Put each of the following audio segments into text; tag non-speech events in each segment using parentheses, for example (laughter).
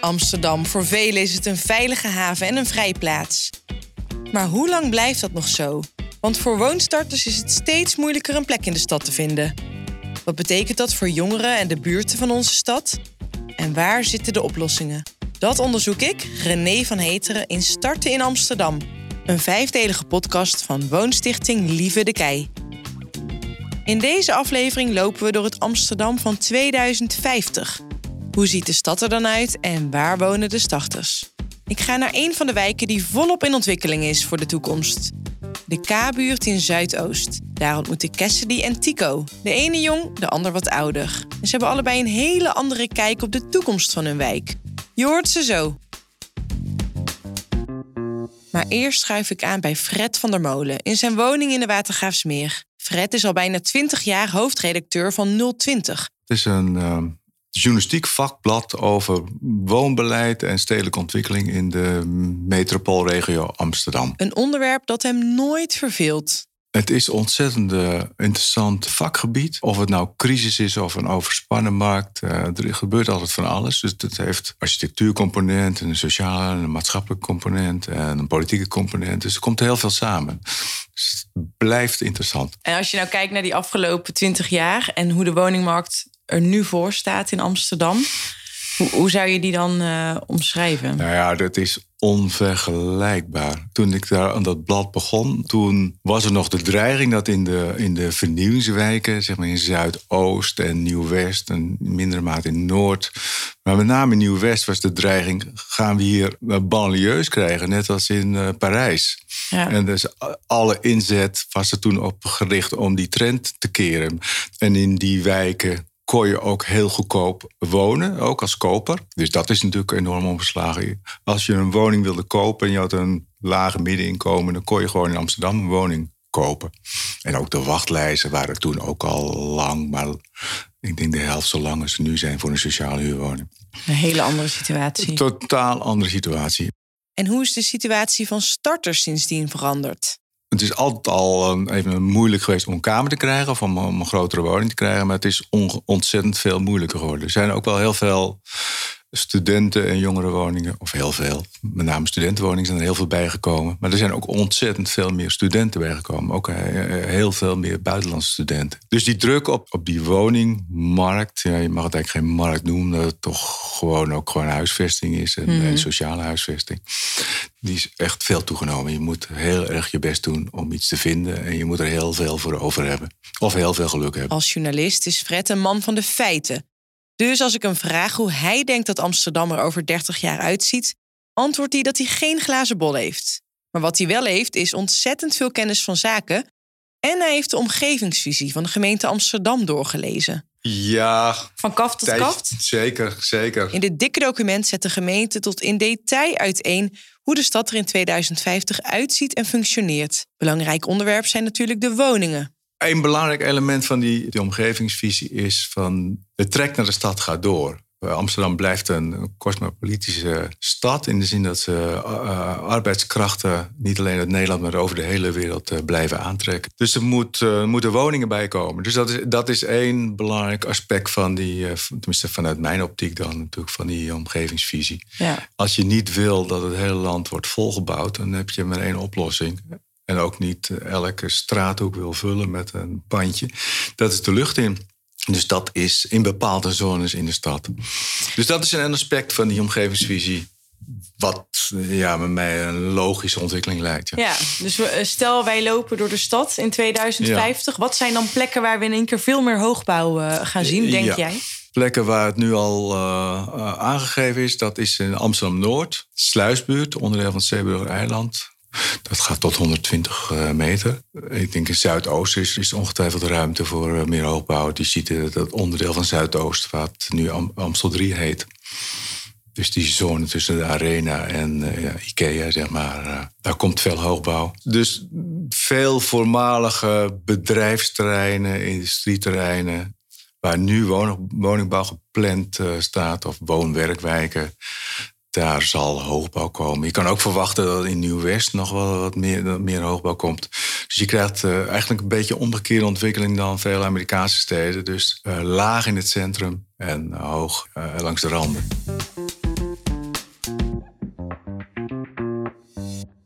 Amsterdam, voor velen is het een veilige haven en een vrijplaats. Maar hoe lang blijft dat nog zo? Want voor woonstarters is het steeds moeilijker een plek in de stad te vinden. Wat betekent dat voor jongeren en de buurten van onze stad? En waar zitten de oplossingen? Dat onderzoek ik, René van Heteren, in Starten in Amsterdam. Een vijfdelige podcast van Woonstichting Lieve de Kei. In deze aflevering lopen we door het Amsterdam van 2050. Hoe ziet de stad er dan uit en waar wonen de starters? Ik ga naar een van de wijken die volop in ontwikkeling is voor de toekomst. De K-buurt in Zuidoost. Daar ontmoet ik Cassidy en Tico. De ene jong, de ander wat ouder. Ze hebben allebei een hele andere kijk op de toekomst van hun wijk. Je hoort ze zo. Maar eerst schuif ik aan bij Fred van der Molen in zijn woning in de Watergraafsmeer. Fred is al bijna 20 jaar hoofdredacteur van 020. Het is een uh, journalistiek vakblad over woonbeleid en stedelijke ontwikkeling in de metropoolregio Amsterdam. Een onderwerp dat hem nooit verveelt. Het is een ontzettend eh, interessant vakgebied. Of het nou crisis is of een overspannen markt. Uh, er gebeurt altijd van alles. Dus het heeft architectuurcomponent, een sociale, een maatschappelijke component en een politieke component. Dus er komt heel veel samen. Dus het blijft interessant. En als je nou kijkt naar die afgelopen twintig jaar en hoe de woningmarkt er nu voor staat in Amsterdam. Hoe, hoe zou je die dan uh, omschrijven? Nou ja, dat is onvergelijkbaar. Toen ik daar aan dat blad begon, toen was er nog de dreiging dat in de, in de vernieuwingswijken, zeg maar in Zuidoost en Nieuw-West en in mindere mate in Noord, maar met name in Nieuw-West was de dreiging: gaan we hier banlieues krijgen, net als in uh, Parijs. Ja. En dus alle inzet was er toen op gericht om die trend te keren. En in die wijken kon je ook heel goedkoop wonen, ook als koper. Dus dat is natuurlijk enorm omgeslagen. Als je een woning wilde kopen en je had een lage middeninkomen, dan kon je gewoon in Amsterdam een woning kopen. En ook de wachtlijsten waren toen ook al lang, maar ik denk de helft zo lang als ze nu zijn voor een sociale huurwoning. Een hele andere situatie. Een totaal andere situatie. En hoe is de situatie van starters sindsdien veranderd? Het is altijd al um, even moeilijk geweest om een kamer te krijgen of om, een grotere woning te krijgen, maar het is ontzettend veel moeilijker geworden. Er zijn ook wel heel veel studenten- en jongerenwoningen, of heel veel, met name studentenwoningen, zijn er heel veel bijgekomen. Maar er zijn ook ontzettend veel meer studenten bijgekomen. Ook eh, eh, heel veel meer buitenlandse studenten. Dus die druk op, op die woningmarkt, ja, je mag het eigenlijk geen markt noemen, dat het toch gewoon ook gewoon huisvesting is en, mhm. en sociale huisvesting. Die is echt veel toegenomen. Je moet heel erg je best doen om iets te vinden en je moet er heel veel voor over hebben. Of heel veel geluk hebben. Als journalist is Fred een man van de feiten. Dus als ik hem vraag hoe hij denkt dat Amsterdam er over 30 jaar uitziet, antwoordt hij dat hij geen glazen bol heeft. Maar wat hij wel heeft, is ontzettend veel kennis van zaken. En hij heeft de omgevingsvisie van de gemeente Amsterdam doorgelezen. Ja. Van kaft tot kaft? Zeker, zeker. In dit dikke document zet de gemeente tot in detail uiteen hoe de stad er in 2050 uitziet en functioneert. Belangrijk onderwerp zijn natuurlijk de woningen. Een belangrijk element van die, die omgevingsvisie is van de trek naar de stad gaat door. Amsterdam blijft een cosmopolitische stad in de zin dat ze uh, arbeidskrachten niet alleen uit Nederland, maar over de hele wereld uh, blijven aantrekken. Dus er moet, uh, moeten woningen bij komen. Dus dat is, dat is één belangrijk aspect van die, tenminste vanuit mijn optiek dan natuurlijk, van die omgevingsvisie. Ja. Als je niet wil dat het hele land wordt volgebouwd, dan heb je maar één oplossing. En ook niet elke straathoek wil vullen met een pandje. Dat is de lucht in. Dus dat is in bepaalde zones in de stad. Dus dat is een aspect van die omgevingsvisie. Wat ja, met mij een logische ontwikkeling lijkt. Ja, ja dus eh, stel wij lopen door de stad in 2050. Wat zijn dan plekken waar we in één keer veel meer hoogbouw uh, gaan zien, denk ja. jij? Plekken waar het nu al uh, aangegeven is, dat is in Amsterdam-Noord, Sluisbuurt, onderdeel van het Zeeburger Eiland. Dat gaat tot 120 eh, meter. Ik denk in Zuidoost is, ongetwijfeld ruimte voor eh, meer hoogbouw. Die ziet dat onderdeel van Zuidoost, wat nu Amstel 3 heet. Dus die zone tussen de arena en ja, Ikea, zeg maar, daar komt veel hoogbouw. Dus veel voormalige bedrijfsterreinen, industrieterreinen, waar nu woningbouw gepland staat, of woonwerkwijken daar zal hoogbouw komen. Je kan ook verwachten dat in Nieuw-West nog wel wat meer, meer hoogbouw komt. Dus je krijgt uh, eigenlijk een beetje omgekeerde ontwikkeling dan veel Amerikaanse steden. Dus uh, laag in het centrum en hoog uh, langs de randen.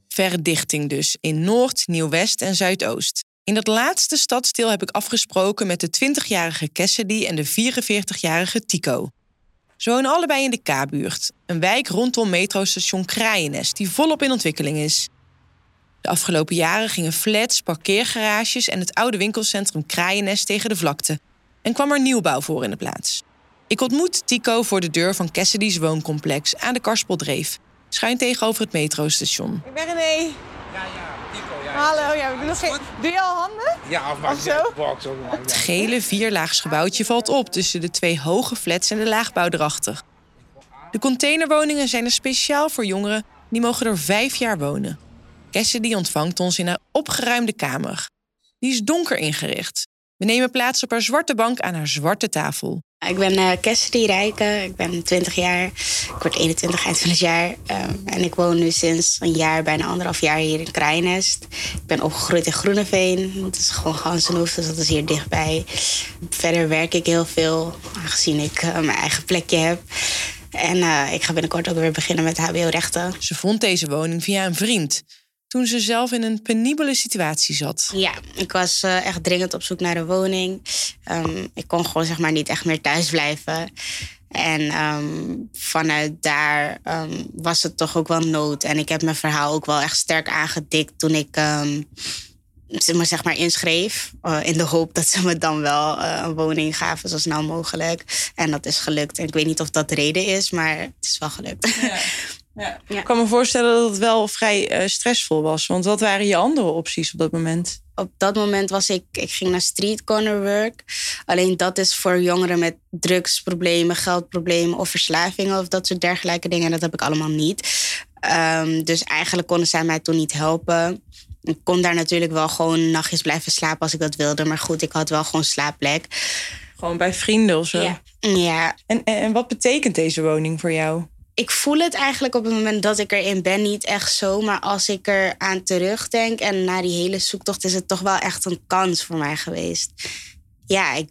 Verdichting dus in Noord, Nieuw-West en Zuidoost. In dat laatste stadsdeel heb ik afgesproken met de 20-jarige Cassidy en de 44-jarige Tico. Ze wonen allebei in de K-buurt, een wijk rondom metrostation Kraaienest die volop in ontwikkeling is. De afgelopen jaren gingen flats, parkeergarages en het oude winkelcentrum Kraaienest tegen de vlakte en kwam er nieuwbouw voor in de plaats. Ik ontmoet Tico voor de deur van Cassidy's wooncomplex aan de Karspeldreef, schuin tegenover het metrostation. Ik ben René. Ja, ja, Tico. Ja, Hallo, ja, ik doe, nog geen... doe je al handen? Ja, of, maar Of zo? Box, ook, maar, Het gele vierlaags gebouwtje valt op tussen de twee hoge flats en de laagbouw erachter. De containerwoningen zijn er speciaal voor jongeren die mogen er vijf jaar wonen. Cassidy ontvangt ons in haar opgeruimde kamer. Die is donker ingericht. We nemen plaats op haar zwarte bank aan haar zwarte tafel. Ik ben uh, Cassidy Rijken, ik ben 20 jaar. Ik word 21 eind van het jaar. Um, en ik woon nu sinds een jaar, bijna anderhalf jaar hier in Kraaienest. Ik ben opgegroeid in Groeneveen. Dat is gewoon Gansenhoef, dus dat is hier dichtbij. Verder werk ik heel veel, aangezien ik uh, mijn eigen plekje heb. En uh, ik ga binnenkort ook weer beginnen met HBO-rechten. Ze vond deze woning via een vriend. Toen ze zelf in een penibele situatie zat. Ja, ik was uh, echt dringend op zoek naar een woning. Um, ik kon gewoon zeg maar niet echt meer thuis blijven. En um, vanuit daar um, was het toch ook wel nood. En ik heb mijn verhaal ook wel echt sterk aangedikt toen ik me zeg maar inschreef. Uh, in de hoop dat ze me dan wel uh, een woning gaven zo snel mogelijk. En dat is gelukt. En ik weet niet of dat de reden is, maar het is wel gelukt. Ja. (laughs) Ja. Ja. Ik kan me voorstellen dat het wel vrij uh, stressvol was. Want wat waren je andere opties op dat moment? Op dat moment was ik, ik ging naar street corner work. Alleen dat is voor jongeren met drugsproblemen, geldproblemen of verslavingen of dat soort dergelijke dingen. Dat heb ik allemaal niet. Um, dus eigenlijk konden zij mij toen niet helpen. Ik kon daar natuurlijk wel gewoon nachtjes blijven slapen als ik dat wilde. Maar goed, ik had wel gewoon slaapplek. Gewoon bij vrienden of zo? Ja. ja. En, en wat betekent deze woning voor jou? Ik voel het eigenlijk op het moment dat ik erin ben niet echt zo. Maar als ik er aan terugdenk en naar die hele zoektocht, is het toch wel echt een kans voor mij geweest. Ja, ik,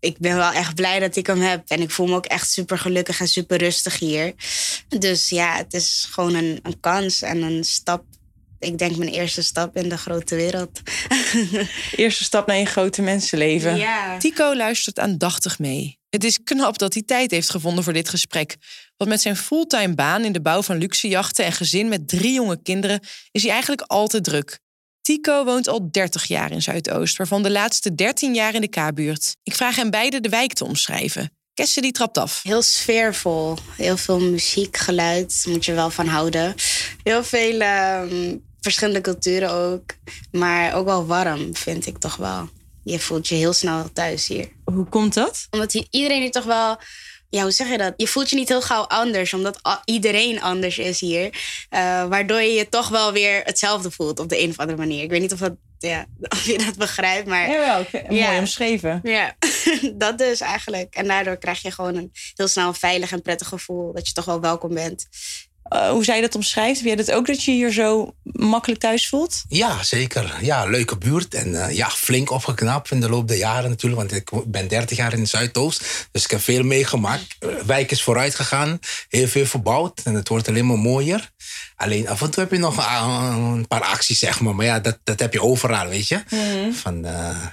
ik ben wel echt blij dat ik hem heb. En ik voel me ook echt super gelukkig en super rustig hier. Dus ja, het is gewoon een, een kans en een stap. Ik denk mijn eerste stap in de grote wereld. (laughs) eerste stap naar je grote mensenleven. Ja. Tico luistert aandachtig mee. Het is knap dat hij tijd heeft gevonden voor dit gesprek. Want met zijn fulltime baan in de bouw van luxe jachten en gezin met drie jonge kinderen is hij eigenlijk altijd druk. Tico woont al 30 jaar in Zuidoost, waarvan de laatste 13 jaar in de K-buurt. Ik vraag hem beide de wijk te omschrijven. Kessen die trapt af. Heel sfeervol. Heel veel muziek, geluid, moet je wel van houden. Heel veel um, verschillende culturen ook. Maar ook wel warm, vind ik toch wel. Je voelt je heel snel thuis hier. Hoe komt dat? Omdat iedereen hier toch wel ja, hoe zeg je dat? Je voelt je niet heel gauw anders, omdat iedereen anders is hier. Uh, waardoor je je toch wel weer hetzelfde voelt op de een of andere manier. Ik weet niet of, dat, ja, (laughs) of je dat begrijpt, maar... Ja, wel, okay. ja. mooi omschreven. Ja, (laughs) dat dus eigenlijk. En daardoor krijg je gewoon een heel snel veilig en prettig gevoel dat je toch wel welkom bent. Uh, hoe zij dat omschrijft, heb jij dat ook dat je hier zo makkelijk thuis voelt? Ja, zeker. Ja, leuke buurt. En uh, ja, flink opgeknapt in de loop der jaren natuurlijk. Want ik ben 30 jaar in de Zuidoost. Dus ik heb veel meegemaakt. De wijk is vooruit gegaan. Heel veel verbouwd. En het wordt alleen maar mooier. Alleen af en toe heb je nog een paar acties, zeg maar. Maar ja, dat, dat heb je overal, weet je. Mm -hmm. Van... Uh,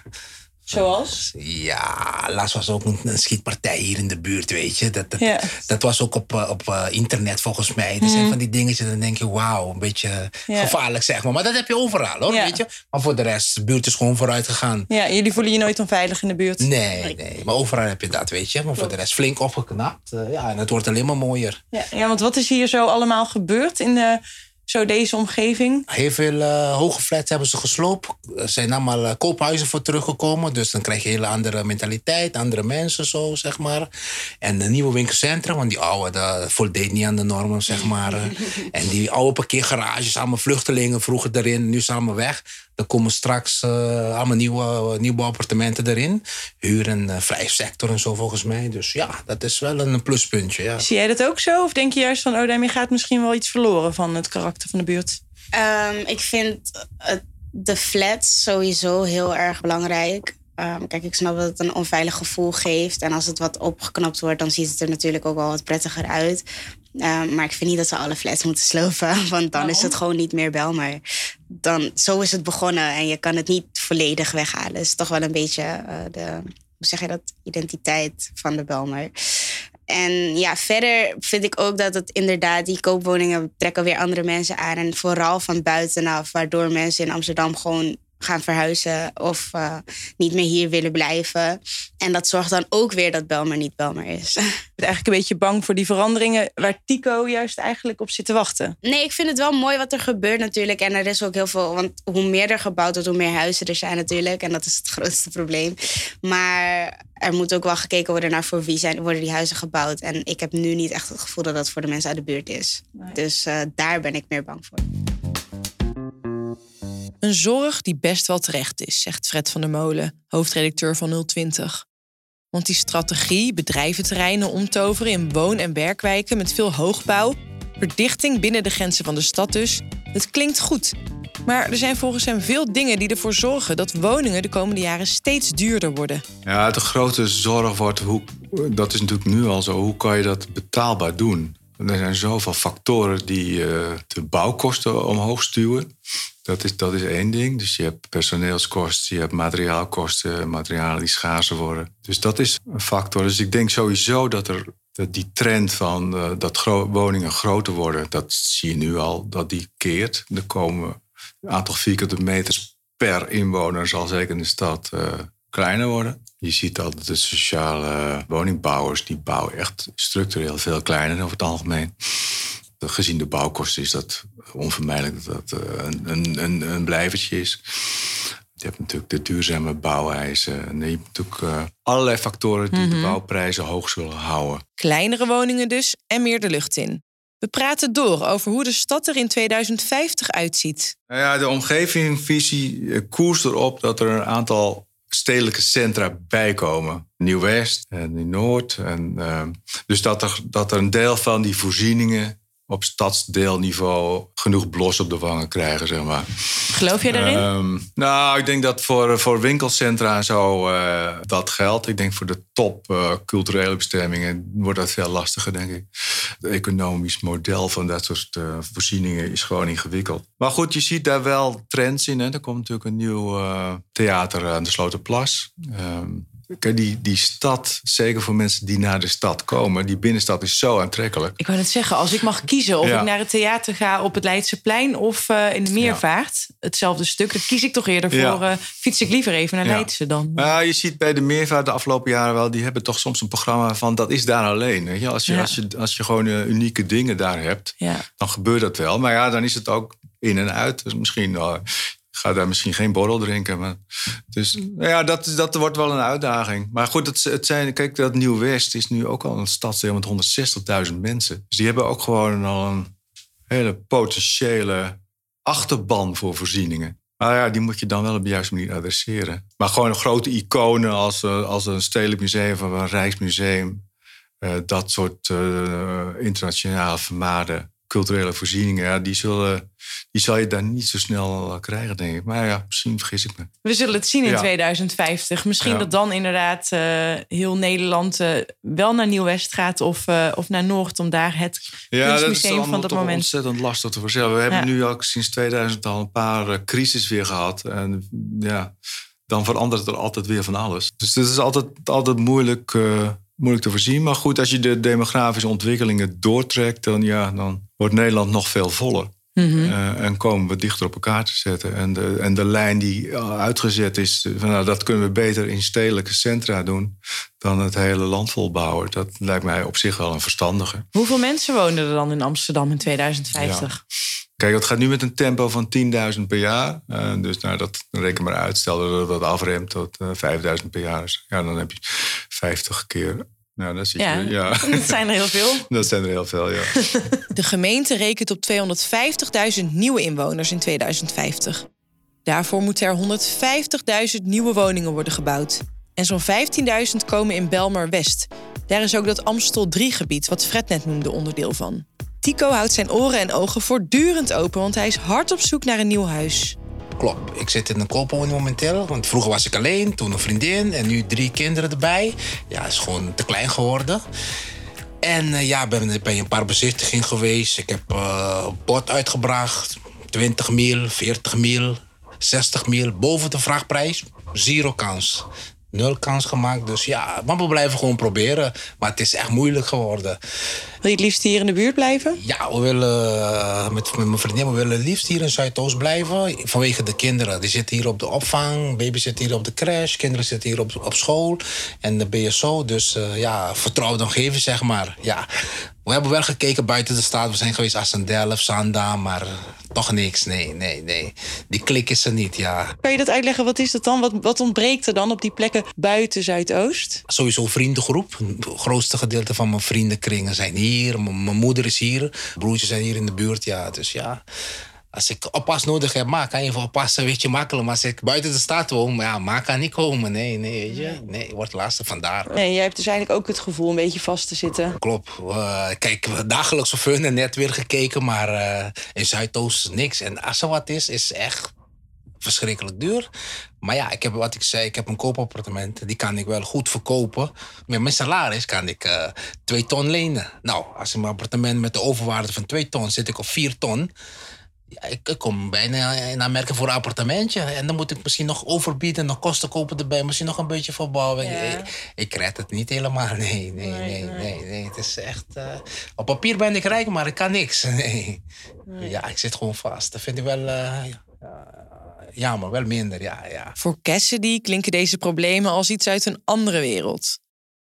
Zoals? Ja, laatst was ook een, een, schietpartij hier in de buurt, weet je. Dat, dat, ja. dat was ook op, op uh, internet volgens mij. Er zijn mm. van die dingetjes, dan denk je, wauw, een beetje ja. gevaarlijk zeg maar. Maar dat heb je overal hoor, ja. weet je. Maar voor de rest, de buurt is gewoon vooruit gegaan. Ja, jullie voelen je nooit onveilig in de buurt? Nee, nee. Maar overal heb je dat, weet je. Maar voor de rest flink opgeknapt. Uh, ja, en het wordt alleen maar mooier. Ja, ja, want wat is hier zo allemaal gebeurd in de zo deze omgeving? Heel veel uh, hoge flats hebben ze gesloopt. Er zijn allemaal uh, koophuizen voor teruggekomen. Dus dan krijg je een hele andere mentaliteit, andere mensen zo, zeg maar. En de nieuwe winkelcentra, want die oude, dat voldeed niet aan de normen, zeg maar. en die oude parkeergarages, allemaal vluchtelingen vroeger erin, nu zijn allemaal weg. Er komen straks uh, allemaal nieuwe, nieuwe appartementen erin. Huur- en uh, vrije sector en zo volgens mij. Dus ja, dat is wel een pluspuntje. Ja. Zie jij dat ook zo? Of denk je juist van, oh, daarmee gaat misschien wel iets verloren van het karakter van de buurt? Um, ik vind de flats sowieso heel erg belangrijk. Um, kijk, ik snap dat het een onveilig gevoel geeft. En als het wat opgeknapt wordt, dan ziet het er natuurlijk ook wel wat prettiger uit. Um, maar ik vind niet dat ze alle flats moeten slopen. (laughs) Want dan is het gewoon niet meer Belmer. Dan, zo is het begonnen en je kan het niet volledig weghalen. Het is toch wel een beetje uh, de, hoe zeg je dat, identiteit van de Belmer. En ja, verder vind ik ook dat het inderdaad, die koopwoningen trekken weer andere mensen aan. En vooral van buitenaf, waardoor mensen in Amsterdam gewoon gaan verhuizen of uh, niet meer hier willen blijven. En dat zorgt dan ook weer dat Belmer niet Belmer is. Ik ben eigenlijk een beetje bang voor die veranderingen waar Tico juist eigenlijk op zit te wachten. Nee, ik vind het wel mooi wat er gebeurt natuurlijk. En er is ook heel veel, want hoe meer er gebouwd wordt, hoe meer huizen er zijn natuurlijk. En dat is het (laughs) grootste probleem. Maar er moet ook wel gekeken worden naar voor wie zijn, worden die huizen gebouwd. En ik heb nu niet echt het gevoel dat dat voor de mensen uit de buurt is. Nee. Dus uh, daar ben ik meer bang voor. Een zorg die best wel terecht is, zegt Fred van der Molen, hoofdredacteur van 020. Want die strategie bedrijventerreinen omtoveren in woon- en werkwijken met veel hoogbouw, verdichting binnen de grenzen van de stad dus, het klinkt goed. Maar er zijn volgens hem veel dingen die ervoor zorgen dat woningen de komende jaren steeds duurder worden. Ja, de grote zorg wordt, hoe, dat is natuurlijk nu al zo, hoe kan je dat betaalbaar doen? Er zijn zoveel factoren die uh, de bouwkosten omhoog stuwen. Dat is, dat is één ding. Dus je hebt personeelskosten, je hebt materiaalkosten, materialen die schaarser worden. Dus dat is een factor. Dus ik denk sowieso dat er dat die trend van uh, dat woningen groter worden, dat zie je nu al, dat die keert. Er komen een aantal vierkante meters per inwoner, zal zeker in de stad uh, kleiner worden. Je ziet dat de sociale woningbouwers, die bouwen echt structureel veel kleiner over het algemeen. Gezien de bouwkosten is dat onvermijdelijk dat dat een, een, een, een blijvertje is. Je hebt natuurlijk de duurzame bouweisen. En je hebt natuurlijk uh, allerlei factoren die mm -hmm. de bouwprijzen hoog zullen houden. Kleinere woningen dus en meer de lucht in. We praten door over hoe de stad er in 2050 uitziet. Nou ja, de omgevingvisie koerst erop dat er een aantal stedelijke centra bijkomen. Nieuw-West en Nieuw-Noord. En, uh, dus dat er, dat er een deel van die voorzieningen op stadsdeelniveau genoeg blos op de wangen krijgen, zeg maar. Geloof je daarin? Um, nou, ik denk dat voor, voor winkelcentra en zo uh, dat geldt. Ik denk voor de top uh, culturele bestemmingen wordt dat veel lastiger, denk ik. Het economisch model van dat soort uh, voorzieningen is gewoon ingewikkeld. Maar goed, je ziet daar wel trends in. Hè. Er komt natuurlijk een nieuw theater aan de Sloterplas. Um, Kijk, die, die stad, zeker voor mensen die naar de stad komen, die binnenstad is zo aantrekkelijk. Ik wou net zeggen, als ik mag kiezen of ja. ik naar het theater ga op het Leidseplein of uh, in de Meervaart, ja. hetzelfde stuk, dan kies ik toch eerder voor, uh, fiets ik liever even naar Leidse dan. Ja, je ziet bij de Meervaart de afgelopen jaren wel, die hebben toch soms een programma van dat is daar alleen. Weet je? Als, je, als, je, als je gewoon uh, unieke dingen daar hebt, dan gebeurt dat wel. Maar ja, dan is het ook in en uit. Dus misschien ga daar misschien geen borrel drinken. Maar, dus nou ja, dat, dat wordt wel een uitdaging. Maar goed, het, het zijn, kijk, dat Nieuw-West is nu ook al een stadsdeel met 160.000 mensen. Dus die hebben ook gewoon al een hele potentiële achterban voor voorzieningen. Maar ja, die moet je dan wel op de juiste manier adresseren. Maar gewoon een grote iconen als, als een stedelijk museum of een rijksmuseum. Uh, dat soort uh, internationaal vermaarde culturele voorzieningen, ja, die, zullen, die zal je daar niet zo snel krijgen, denk ik. Maar ja, misschien vergis ik me. We zullen het zien in ja. 2050. Misschien ja. dat dan inderdaad uh, heel Nederland uh, wel naar Nieuw-West gaat of, uh, of naar Noord... om daar het ja, dat is van dat moment... ontzettend lastig te voorstellen. We hebben nu ook sinds 2000 al een paar crisis weer gehad. En ja, dan verandert er altijd weer van alles. Dus het is altijd, altijd moeilijk moeilijk te voorzien. Maar goed, als je de demografische ontwikkelingen doortrekt, dan, ja, dan wordt Nederland nog veel voller. Mm -hmm. uh, en komen we dichter op elkaar te zetten. En de, en de lijn die uitgezet is, van, nou, dat kunnen we beter in stedelijke centra doen dan het hele land volbouwen. Dat lijkt mij op zich wel een verstandige. Hoeveel mensen wonen er dan in Amsterdam in 2050? Kijk, het gaat nu met een tempo van 10.000 per jaar. Uh, dus nou, dat reken maar uit. Stel dat dat afremt tot uh, 5.000 per jaar. Ja, dan heb je 50 keer. Nou, dat, ja, je, ja. (laughs) dat zijn er heel veel. (laughs) dat zijn er heel veel, ja. (laughs) De gemeente rekent op 250.000 nieuwe inwoners in 2050. Daarvoor moeten er 150.000 nieuwe woningen worden gebouwd. En zo'n 15.000 komen in Belmer West. Daar is ook dat Amstel 3-gebied, wat Fred net noemde, onderdeel van. Tico houdt zijn oren en ogen voortdurend open, want hij is hard op zoek naar een nieuw huis. Klopt, ik zit in een koopwoning momenteel. Want vroeger was ik alleen, toen een vriendin en nu drie kinderen erbij. Ja, is gewoon te klein geworden. En uh, ja, ben bij een paar bezichtigingen geweest. Ik heb uh, bod uitgebracht. 20 mil, 40 mil, 60 mil. Boven de vraagprijs. Zero kans nul kans gemaakt. Dus ja, maar we blijven gewoon proberen. Maar het is echt moeilijk geworden. Wil je het liefst hier in de buurt blijven? Ja, we willen eh, met, met mijn vriendin, we willen het liefst hier in Zuidoost blijven. Vanwege de kinderen. Die zitten hier op de opvang, baby zit hier op de crash, kinderen zitten hier op, op school en de BSO. Dus uh, ja, vertrouwd omgeving, zeg maar. Ja, we hebben wel gekeken buiten de stad. We zijn geweest Assendelf, Zanda, maar toch niks. Nee, nee, nee. Die klik is er niet, ja. Kan je dat uitleggen? Wat is dat dan? Wat, wat ontbreekt er dan op die plekken buiten Zuidoost? Sowieso vriendengroep. Het grootste gedeelte van mijn vriendenkringen zijn hier. mijn moeder is hier. Broertjes zijn hier in de buurt, ja. Dus ja als ik oppas nodig heb, maar kan je even oppassen, weet je, makkelijk. Maar als ik buiten de stad woon, ja, maar kan niet komen. Nee, nee, weet je. Nee, wordt lastig vandaar. Nee, jij hebt dus eigenlijk ook het gevoel een beetje vast te zitten. Klopt. Uh, kijk, dagelijks op hun net weer gekeken, maar uh, in Zuidoost is niks. En als er wat is, is echt verschrikkelijk duur. Maar ja, ik heb wat ik zei, ik heb een koopappartement. Die kan ik wel goed verkopen. Met mijn salaris kan ik uh, twee ton lenen. Nou, als ik mijn appartement met de overwaarde van twee ton zit ik op vier ton ja, ik, kom bijna in Amerika voor een appartementje. En dan moet ik misschien nog overbieden, nog kosten kopen erbij, misschien nog een beetje verbouwen. Ik, ik red het niet helemaal. (laughs) Nee, nee, nee, nee. nee, Het is echt. Uh, op papier ben ik rijk, maar ik kan niks. (laughs) Nee. Ja, ik zit gewoon vast. Dat vind ik wel. Uh, jammer, wel minder, ja, ja. Voor Cassidy klinken deze problemen als iets uit een andere wereld.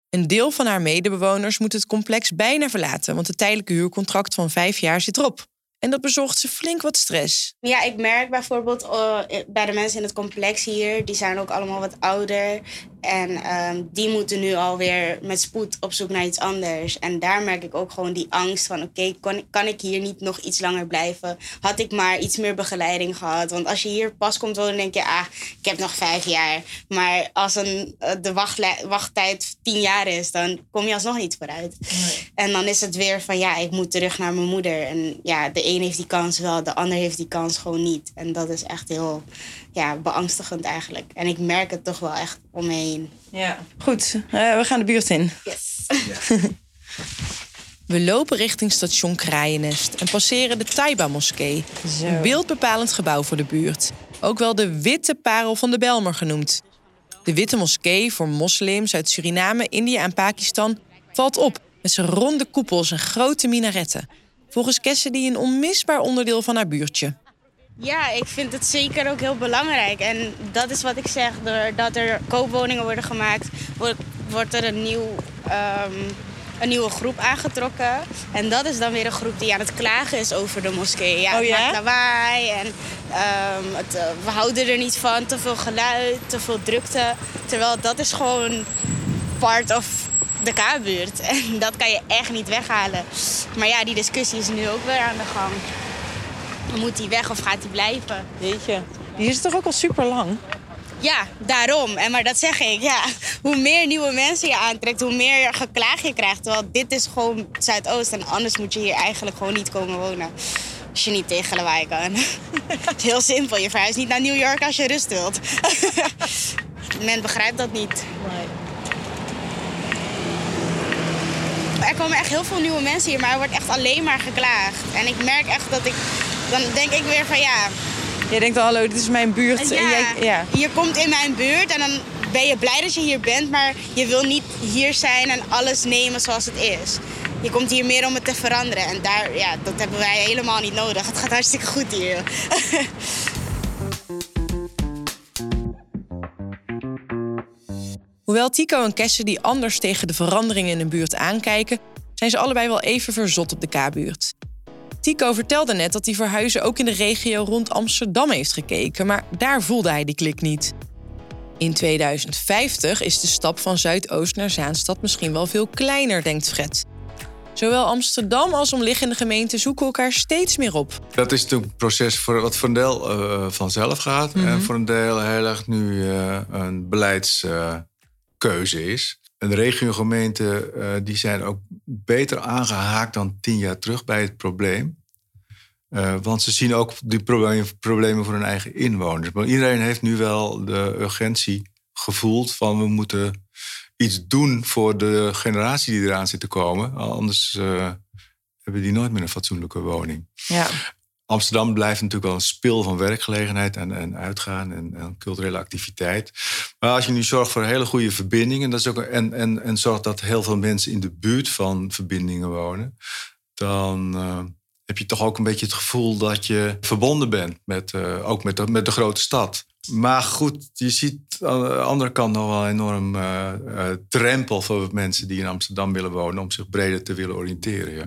Een deel van haar medebewoners moet het complex bijna verlaten, want het tijdelijke huurcontract van vijf jaar zit erop. En dat bezorgt ze flink wat stress. Ja, ik merk bijvoorbeeld uh, bij de mensen in het complex hier, die zijn ook allemaal wat ouder. En um, die moeten nu alweer met spoed op zoek naar iets anders. En daar merk ik ook gewoon die angst van... oké, okay, kan ik hier niet nog iets langer blijven? Had ik maar iets meer begeleiding gehad? Want als je hier pas komt wonen, denk je... ah, ik heb nog vijf jaar. Maar als een, eh, de wachttijd tien jaar is... dan kom je alsnog niet vooruit. En dan is het weer van... ja, ik moet terug naar mijn moeder. En ja, de een heeft die kans wel, de ander heeft die kans gewoon niet. En dat is echt heel ja, beangstigend eigenlijk. En ik merk het toch wel echt om me heen. Ja, goed. Uh, we gaan de buurt in. Yes. (laughs) We lopen richting station Kraaiennest en passeren de Taiba-moskee. Een beeldbepalend gebouw voor de buurt. Ook wel de witte parel van de Belmer genoemd. De witte moskee voor moslims uit Suriname, India en Pakistan valt op met zijn ronde koepels en grote minaretten. Volgens Cassidy een onmisbaar onderdeel van haar buurtje. Ja, ik vind het zeker ook heel belangrijk. En dat is wat ik zeg. Doordat er koopwoningen worden gemaakt, wordt, wordt er een, nieuw, um, een nieuwe groep aangetrokken. En dat is dan weer een groep die aan het klagen is over de moskee. Ja, oh, ja? het lawaai en um, het, uh, we houden er niet van. Te veel geluid, te veel drukte. Terwijl dat is gewoon part of de K-buurt. (laughs) En dat kan je echt niet weghalen. Maar ja, die discussie is nu ook weer aan de gang. Moet hij weg of gaat hij blijven? Weet je, die is toch ook al super lang? Ja, daarom. En maar dat zeg ik, ja. Hoe meer nieuwe mensen je aantrekt, hoe meer geklaag je krijgt. Terwijl dit is gewoon Zuidoost en anders moet je hier eigenlijk gewoon niet komen wonen. Als je niet tegen lawaai kan. Het is (laughs) heel simpel. Je verhuist niet naar New York als je rust wilt. (laughs) Men begrijpt dat niet. Er komen echt heel veel nieuwe mensen hier, maar er wordt echt alleen maar geklaagd. En ik merk echt dat ik dan denk ik weer van ja. Je denkt, hallo, dit is mijn buurt. Ja, jij, ja, je komt in mijn buurt en dan ben je blij dat je hier bent, maar je wil niet hier zijn en alles nemen zoals het is. Je komt hier meer om het te veranderen en daar, ja, dat hebben wij helemaal niet nodig. Het gaat hartstikke goed hier. (laughs) Hoewel Tico en Cassidy anders tegen de veranderingen in een buurt aankijken, zijn ze allebei wel even verzot op de K-buurt. Tico vertelde net dat hij verhuizen ook in de regio rond Amsterdam heeft gekeken, maar daar voelde hij die klik niet. In 2050 is de stap van Zuidoost naar Zaanstad misschien wel veel kleiner, denkt Fred. Zowel Amsterdam als omliggende gemeenten zoeken elkaar steeds meer op. Dat is natuurlijk een proces voor, wat voor een deel uh, vanzelf gaat. En mhm. voor een deel heel erg nu uh, een beleidskeuze uh, is. En de regiogemeenten die zijn ook beter aangehaakt dan tien jaar terug bij het probleem. want ze zien ook die problemen voor hun eigen inwoners. Maar iedereen heeft nu wel de urgentie gevoeld van we moeten iets doen voor de generatie die eraan zit te komen. Anders uh, hebben die nooit meer een fatsoenlijke woning. Ja. Amsterdam blijft natuurlijk wel een spil van werkgelegenheid en, en uitgaan en, en, culturele activiteit. Maar als je nu zorgt voor hele goede verbindingen dat is ook, en, en, en zorgt dat heel veel mensen in de buurt van verbindingen wonen, dan uh, heb je toch ook een beetje het gevoel dat je verbonden bent met, uh, ook met de, met de grote stad. Maar goed, je ziet aan de andere kant nog wel een enorm uh, drempel voor mensen die in Amsterdam willen wonen om zich breder te willen oriënteren. Ja.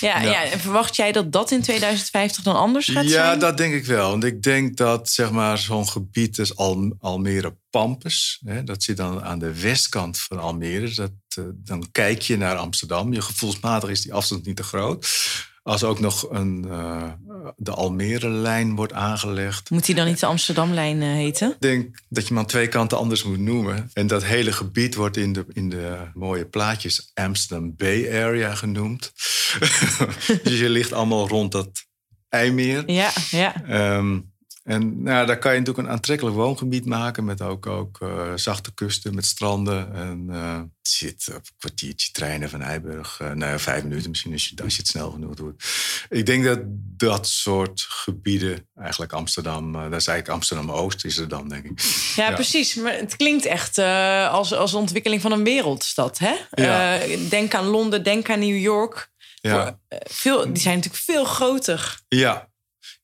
Ja, ja. en verwacht jij dat dat in 2050 dan anders gaat zijn? Ja, dat denk ik wel. Want ik denk dat zeg maar, zo'n gebied als Al Almere Pampus, hè, dat zit dan aan de westkant van Almere. Dat, uh, dan kijk je naar Amsterdam. Je gevoelsmatig is die afstand niet te groot. Als ook nog een, uh, de Almere-lijn wordt aangelegd. Moet die dan niet de Amsterdam-lijn uh, heten? Ik denk dat je hem aan twee kanten anders moet noemen. En dat hele gebied wordt in de, in de mooie plaatjes Amsterdam Bay Area genoemd. (laughs) dus je ligt allemaal rond dat IJmeer. Ja, ja. Um, en nou, daar kan je natuurlijk een aantrekkelijk woongebied maken met ook, ook uh, zachte kusten, met stranden. En uh, zit op een kwartiertje treinen van Eiburg. Uh, nou ja, vijf minuten misschien als je, als je het snel genoeg doet. Ik denk dat dat soort gebieden, eigenlijk Amsterdam, dat is eigenlijk Amsterdam-Oost is er dan, denk ik. Ja, precies. Maar het klinkt echt als, als ontwikkeling van een wereldstad. Hè? Ja. denk aan Londen, denk aan New York. Ja. Veel, die zijn natuurlijk veel groter. Ja,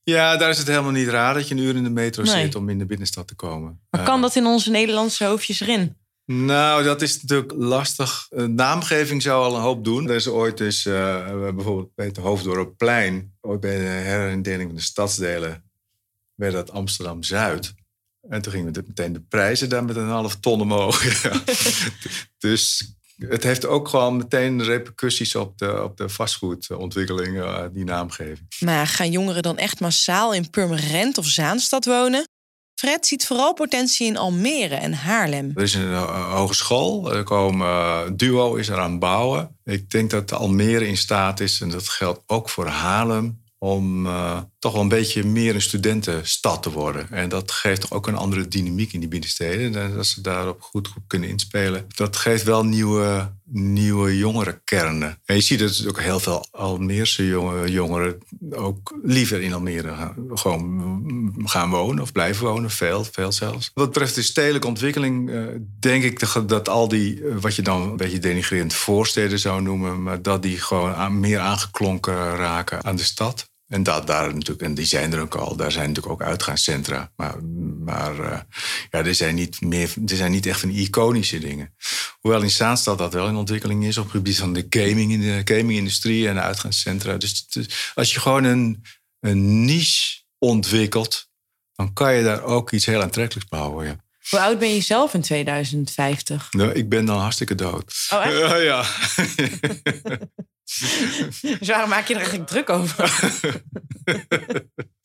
ja, daar is het helemaal niet raar dat je een uur in de metro zit om in de binnenstad te komen. Maar kan dat in onze Nederlandse hoofdjes erin? Nou, dat is natuurlijk lastig. naamgeving zou al een hoop doen. Er is ooit dus, uh, bijvoorbeeld bij het Hoofddorpplein, ooit bij de herindeling van de stadsdelen, werd dat Amsterdam-Zuid. En toen gingen we meteen de prijzen daar met een half ton omhoog. (laughs) (laughs) dus het heeft ook gewoon meteen repercussies op de, op de vastgoedontwikkeling, uh, die naamgeving. Maar gaan jongeren dan echt massaal in Purmerend of Zaanstad wonen? Fred ziet vooral potentie in Almere en Haarlem. Er is een uh, hogeschool, er komen, uh, Duo is er aan het bouwen. Ik denk dat Almere in staat is, en dat geldt ook voor Haarlem, om toch wel een beetje meer een studentenstad te worden. En dat geeft toch ook een andere dynamiek in die binnensteden. En dat ze daarop goed, goed kunnen inspelen. Dat geeft wel nieuwe, nieuwe jongerenkernen. En je ziet dat ook heel veel Almeerse jongeren ook liever in Almere gaan, gewoon gaan wonen of blijven wonen. Veel, veel zelfs. Wat betreft de stedelijke ontwikkeling uh, denk ik dat al die, uh, wat je dan een beetje denigrerend voorsteden zou noemen, maar dat die gewoon meer aangeklonken raken aan de stad. En, dat, daar natuurlijk, en die zijn er ook al. Daar zijn natuurlijk ook uitgaanscentra. Maar, maar uh, ja, er zijn, niet meer, er zijn niet echt van iconische dingen. Hoewel in Zaanstad dat wel in ontwikkeling is op het gebied van de gaming, in de gamingindustrie en de uitgaanscentra. Dus, dus, als je gewoon een, een niche ontwikkelt, dan kan je daar ook iets heel aantrekkelijks bouwen. Ja. Hoe oud ben je zelf in 2050? Nou, ik ben dan hartstikke dood. Oh, echt? (laughs) Ja. (laughs) (laughs) dus waarom maak je er eigenlijk druk over? (laughs)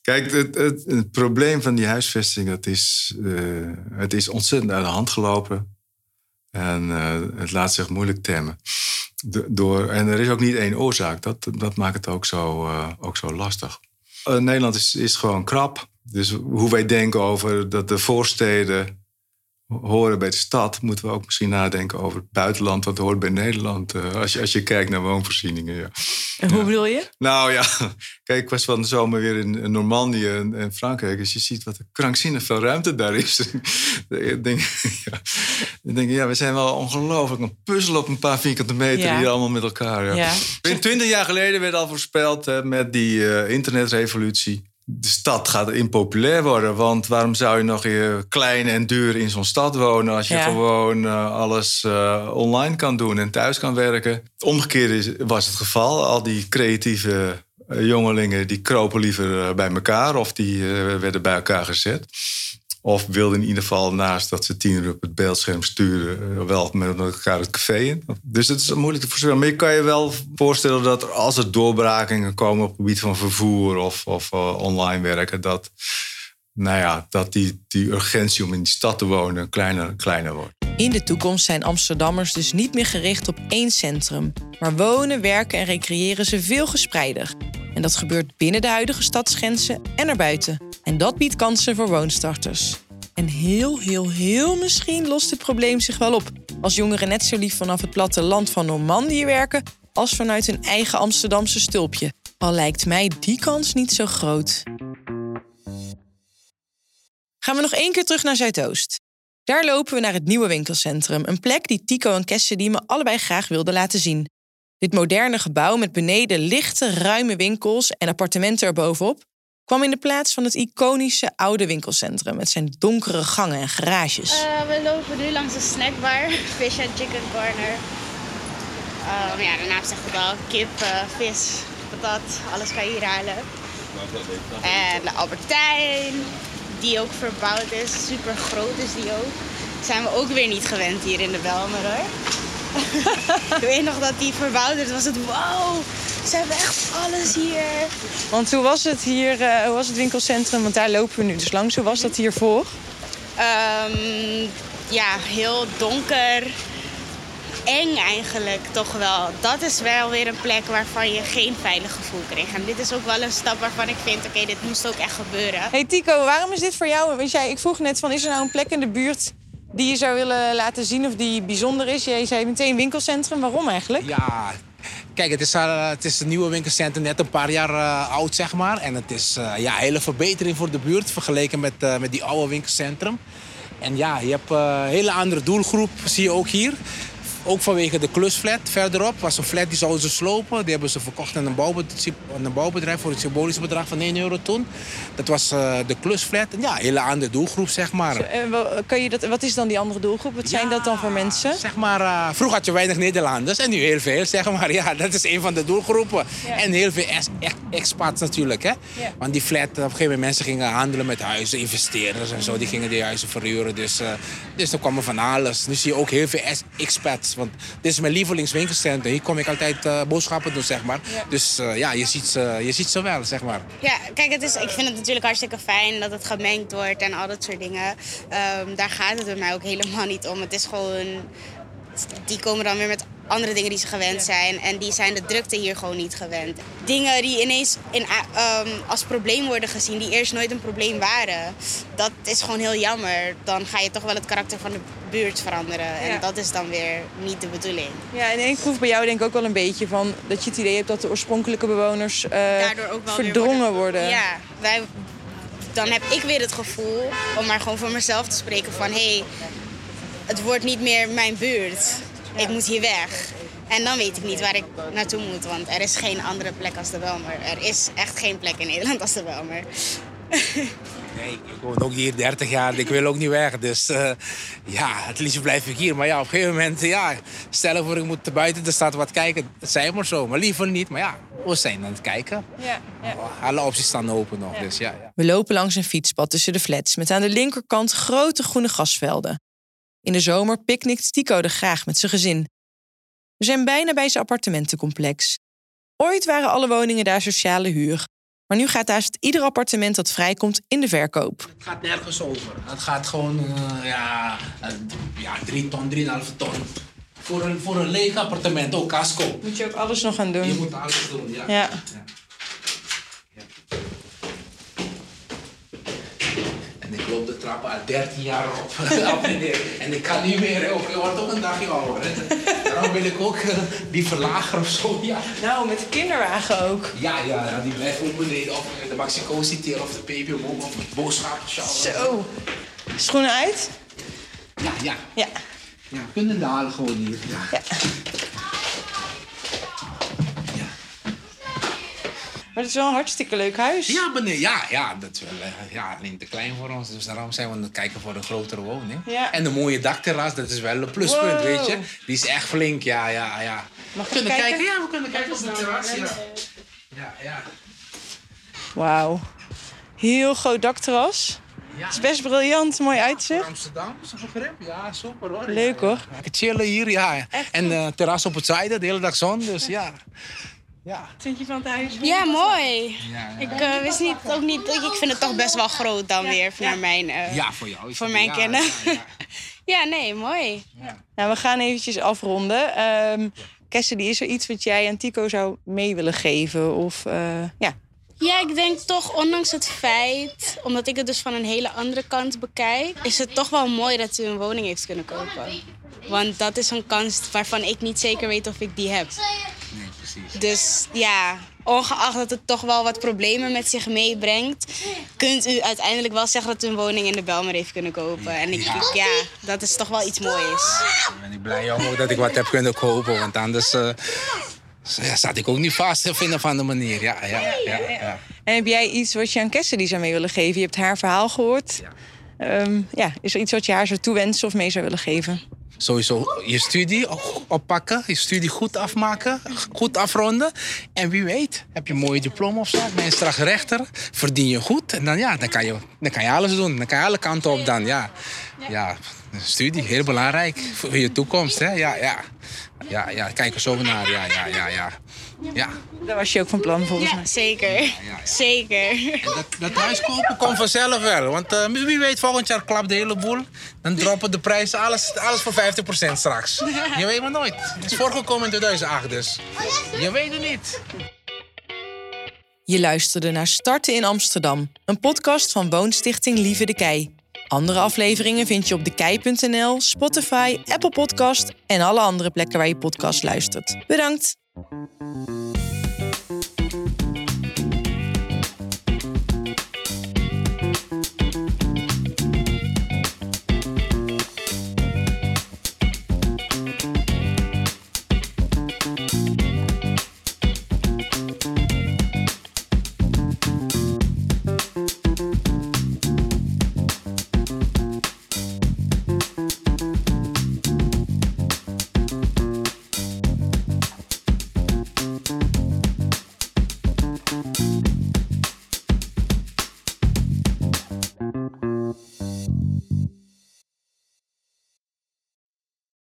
Kijk, het, het, probleem van die huisvesting, dat is, uh, het is ontzettend uit de hand gelopen. En uh, het laat zich moeilijk temmen. De, door, en er is ook niet één oorzaak. Dat, dat maakt het ook zo, uh, ook zo lastig. Nederland is, is gewoon krap. Dus hoe wij denken over dat de voorsteden horen bij de stad, moeten we ook misschien nadenken over het buitenland, wat hoort bij Nederland. Uh, als, je, als je kijkt naar woonvoorzieningen. Ja. En hoe bedoel je? Nou ja, (laughs) kijk, ik was van de zomer weer in, Normandië en, Frankrijk. Dus je ziet wat krankzinnig veel ruimte daar is. (laughs) ik, denk, ja, ik denk, ja, we zijn wel ongelooflijk een puzzel op een paar vierkante meter hier allemaal met elkaar. Ja. Twintig jaar geleden werd al voorspeld met die uh, internetrevolutie de stad gaat impopulair worden. Want waarom zou je nog je klein en duur in zo'n stad wonen... als je gewoon uh, alles uh, online kan doen en thuis kan werken? Omgekeerd was het geval. Al die creatieve jongelingen die kropen liever bij elkaar of die werden bij elkaar gezet. Of wilden in ieder geval naast dat ze tien op het beeldscherm sturen, wel met elkaar het café in. Dus het is moeilijk te voorstellen. Maar je kan je wel voorstellen dat als er doorbrakingen komen op het gebied van vervoer of, of online werken, dat nou ja, dat die, die urgentie om in die stad te wonen kleiner, kleiner wordt. In de toekomst zijn Amsterdammers dus niet meer gericht op één centrum. Maar wonen, werken en recreëren ze veel gespreider. En dat gebeurt binnen de huidige stadsgrenzen en erbuiten. En dat biedt kansen voor woonstarters. En heel, heel, heel misschien lost dit probleem zich wel op. Als jongeren net zo lief vanaf het platteland van Normandië werken... als vanuit hun eigen Amsterdamse stulpje. Al lijkt mij die kans niet zo groot. Gaan we nog één keer terug naar Zuidoost. Daar lopen we naar het nieuwe winkelcentrum, een plek die Tico en Kesse die me allebei graag wilden laten zien. Dit moderne gebouw met beneden lichte, ruime winkels en appartementen erbovenop kwam in de plaats van het iconische oude winkelcentrum met zijn donkere gangen en garages. Uh, we lopen nu langs de snackbar, (laughs) Fish and Chicken Corner. Uh, ja, de kip, uh, vis, patat, alles kan je hier halen. En de Albertijn, die ook verbouwd is. Super groot is die ook. Zijn we ook weer niet gewend hier in de Belmer hoor. Ik weet nog dat die verbouwd is. Was het wow, ze hebben echt alles hier. Want hoe was het hier, uh, hoe was het winkelcentrum? Want daar lopen we nu dus langs. Hoe was dat hiervoor? Um, ja, heel donker eng eigenlijk toch wel. Dat is wel weer een plek waarvan je geen veilig gevoel kreeg. En dit is ook wel een stap waarvan ik vind, oké, dit moest ook echt gebeuren. Hey Tico, waarom is dit voor jou? Want jij, ik vroeg net van, is er nou een plek in de buurt die je zou willen laten zien of die bijzonder is? Jij zei meteen winkelcentrum. Waarom eigenlijk? Ja, Kijk, het is, uh, het is nieuwe winkelcentrum, net een paar jaar uh, oud, zeg maar. En het is uh, ja, een hele verbetering voor de buurt vergeleken met, met die oude winkelcentrum. En ja, je hebt een hele andere doelgroep, zie je ook hier. Ook vanwege de klusflat verderop. was een flat die zouden ze slopen. Die hebben ze verkocht aan een bouwbedrijf, een bouwbedrijf voor een symbolisch bedrag van 1 euro toen. Dat was uh, de klusflat. Ja, een hele andere doelgroep, zeg maar. Eh, kan je dat, wat is dan die andere doelgroep? Wat zijn dat dan voor mensen? Zeg maar, uh, vroeger had je weinig Nederlanders en nu heel veel, zeg maar. (laughs) Ja, dat is een van de doelgroepen. En heel veel expats natuurlijk, hè. Want die flat, op een gegeven moment mensen gingen handelen met huizen, investeerders en zo. Die gingen die huizen verhuren. Dus, uh, dus er kwam er van alles. Nu zie je ook heel veel expats want dit is mijn lievelingswinkelcentrum. Hier kom ik altijd uh, boodschappen doen, zeg maar. Dus uh, ja, je ziet, ze, je ziet ze wel, zeg maar. Ja, kijk, het is, ik vind het natuurlijk hartstikke fijn dat het gemengd wordt en al dat soort dingen. Um, daar gaat het bij mij ook helemaal niet om. Het is gewoon... Die komen dan weer met andere dingen die ze gewend zijn. En die zijn de drukte hier gewoon niet gewend. Dingen die ineens in, um, als probleem worden gezien, die eerst nooit een probleem waren. Dat is gewoon heel jammer. Dan ga je toch wel het karakter van de buurt veranderen. En dat is dan weer niet de bedoeling. Ja, en ik proef bij jou denk ik ook wel een beetje van dat je het idee hebt dat de oorspronkelijke bewoners uh, Daardoor ook wel verdrongen worden. worden. Ja, wij, dan heb ik weer het gevoel, om maar gewoon voor mezelf te spreken, van hé, hey, het wordt niet meer mijn buurt ik moet hier weg. En dan weet ik niet waar ik naartoe moet, want er is geen andere plek als de Welmer. Er is echt geen plek in Nederland als de Welmer. (laughs) Nee, ik woon ook hier 30 jaar, ik wil ook niet weg. Dus uh, ja, het liefst blijf ik hier. Maar ja, op een gegeven moment, ja, stel voor ik moet buiten de stad wat kijken. Dat zei maar zo, maar liever niet. Maar ja, we zijn aan het kijken. Ja, ja. Alle opties staan open nog, dus ja, ja. We lopen langs een fietspad tussen de flats met aan de linkerkant grote groene gasvelden. In de zomer picknickt Tico er graag met zijn gezin. We zijn bijna bij zijn appartementencomplex. Ooit waren alle woningen daar sociale huur. Maar nu gaat daar ieder appartement dat vrijkomt in de verkoop. Het gaat nergens over. Het gaat gewoon uh, ja, uh, ja, 3 ton, 3,5 ton. Voor een, voor een leeg appartement, ook casco. Moet je ook alles nog gaan doen? Je moet alles doen, ja. ja. ja. Ik loop de trappen al 13 jaar op. (laughs) en ik kan niet meer, ook, ik word ook een dagje ouder. Daarom wil ik ook uh, die verlager of zo. Ja. Nou, met de kinderwagen ook. Ja, ja, ja die blijft ook beneden. Of de Mexico citeren of de peperboom of de boodschappen. Zo. Schoenen uit? Ja, ja. Ja. ja kunnen dalen gewoon hier. ja. ja. Maar het is wel een hartstikke leuk huis. Ja, ja, ja, dat is wel uh, ja, alleen te klein voor ons. Dus daarom zijn we aan het kijken voor een grotere woning. Ja. En de mooie dakterras, dat is wel een pluspunt, weet je. Die is echt flink, ja, ja, ja. Mag we kunnen kijken? Ja, we kunnen kijken op de terras. Ja, ja. ja. Wauw. Heel groot dakterras. Het is best briljant, mooi uitzicht. Amsterdam, is een begrip? Ja, super hoor. Leuk hoor. Lekker chillen hier, ja. En uh, terras op het zuiden, de hele dag zon, dus ja. Ja. Vind je van het huis? Ja, mooi. Ik uh, wist niet, ook niet, ik vind het toch best wel groot dan weer, naar mijn, uh, ja, voor, jou voor mijn kennen. (laughs) Ja, nee, mooi. Nou, we gaan eventjes afronden. Um, Cassidy, is er iets wat jij aan Tico zou mee willen geven? Of, uh, ja. Ja, ik denk toch, ondanks het feit, omdat ik het dus van een hele andere kant bekijk, is het toch wel mooi dat u een woning heeft kunnen kopen. Want dat is een kans waarvan ik niet zeker weet of ik die heb. Precies. Dus ja, ongeacht dat het toch wel wat problemen met zich meebrengt, kunt u uiteindelijk wel zeggen dat u een woning in de Belmer heeft kunnen kopen. En ik denk, ja, dat is toch wel iets moois. Ik ben ik blij ook dat ik wat heb kunnen kopen, want anders uh, ja, zat ik ook niet vast te vinden van de manier. Ja, ja, ja, ja. En heb jij iets wat je aan Cassidy zou mee willen geven? Je hebt haar verhaal gehoord. Ja. Um, ja, is er iets wat je haar zou toewensen of mee zou willen geven? Sowieso je studie oppakken, je studie goed afmaken, goed afronden. En wie weet, heb je een mooie diploma of zo, ben je straks rechter, verdien je goed. En dan, ja, dan, kan je, dan kan je alles doen, dan kan je alle kanten op dan. Ja, ja studie, heel belangrijk voor je toekomst. Hè? Ja, ja. Ja, ja, kijk er zo naar. Ja, ja, ja, ja. Ja. Daar was je ook van plan volgens mij. Ja, zeker. Ja, ja, zeker. Dat, dat huis kopen komt vanzelf wel. Want uh, wie weet, volgend jaar klapt de hele boel. Dan droppen de prijzen, alles, alles voor 50% straks. Je weet maar nooit. Het is voorgekomen in 2008 dus. Je weet het niet. Je luisterde naar Starten in Amsterdam. Een podcast van Woonstichting Lieve de Kei. Andere afleveringen vind je op dekei.nl, Spotify, Apple Podcast en alle andere plekken waar je podcast luistert. Bedankt! Música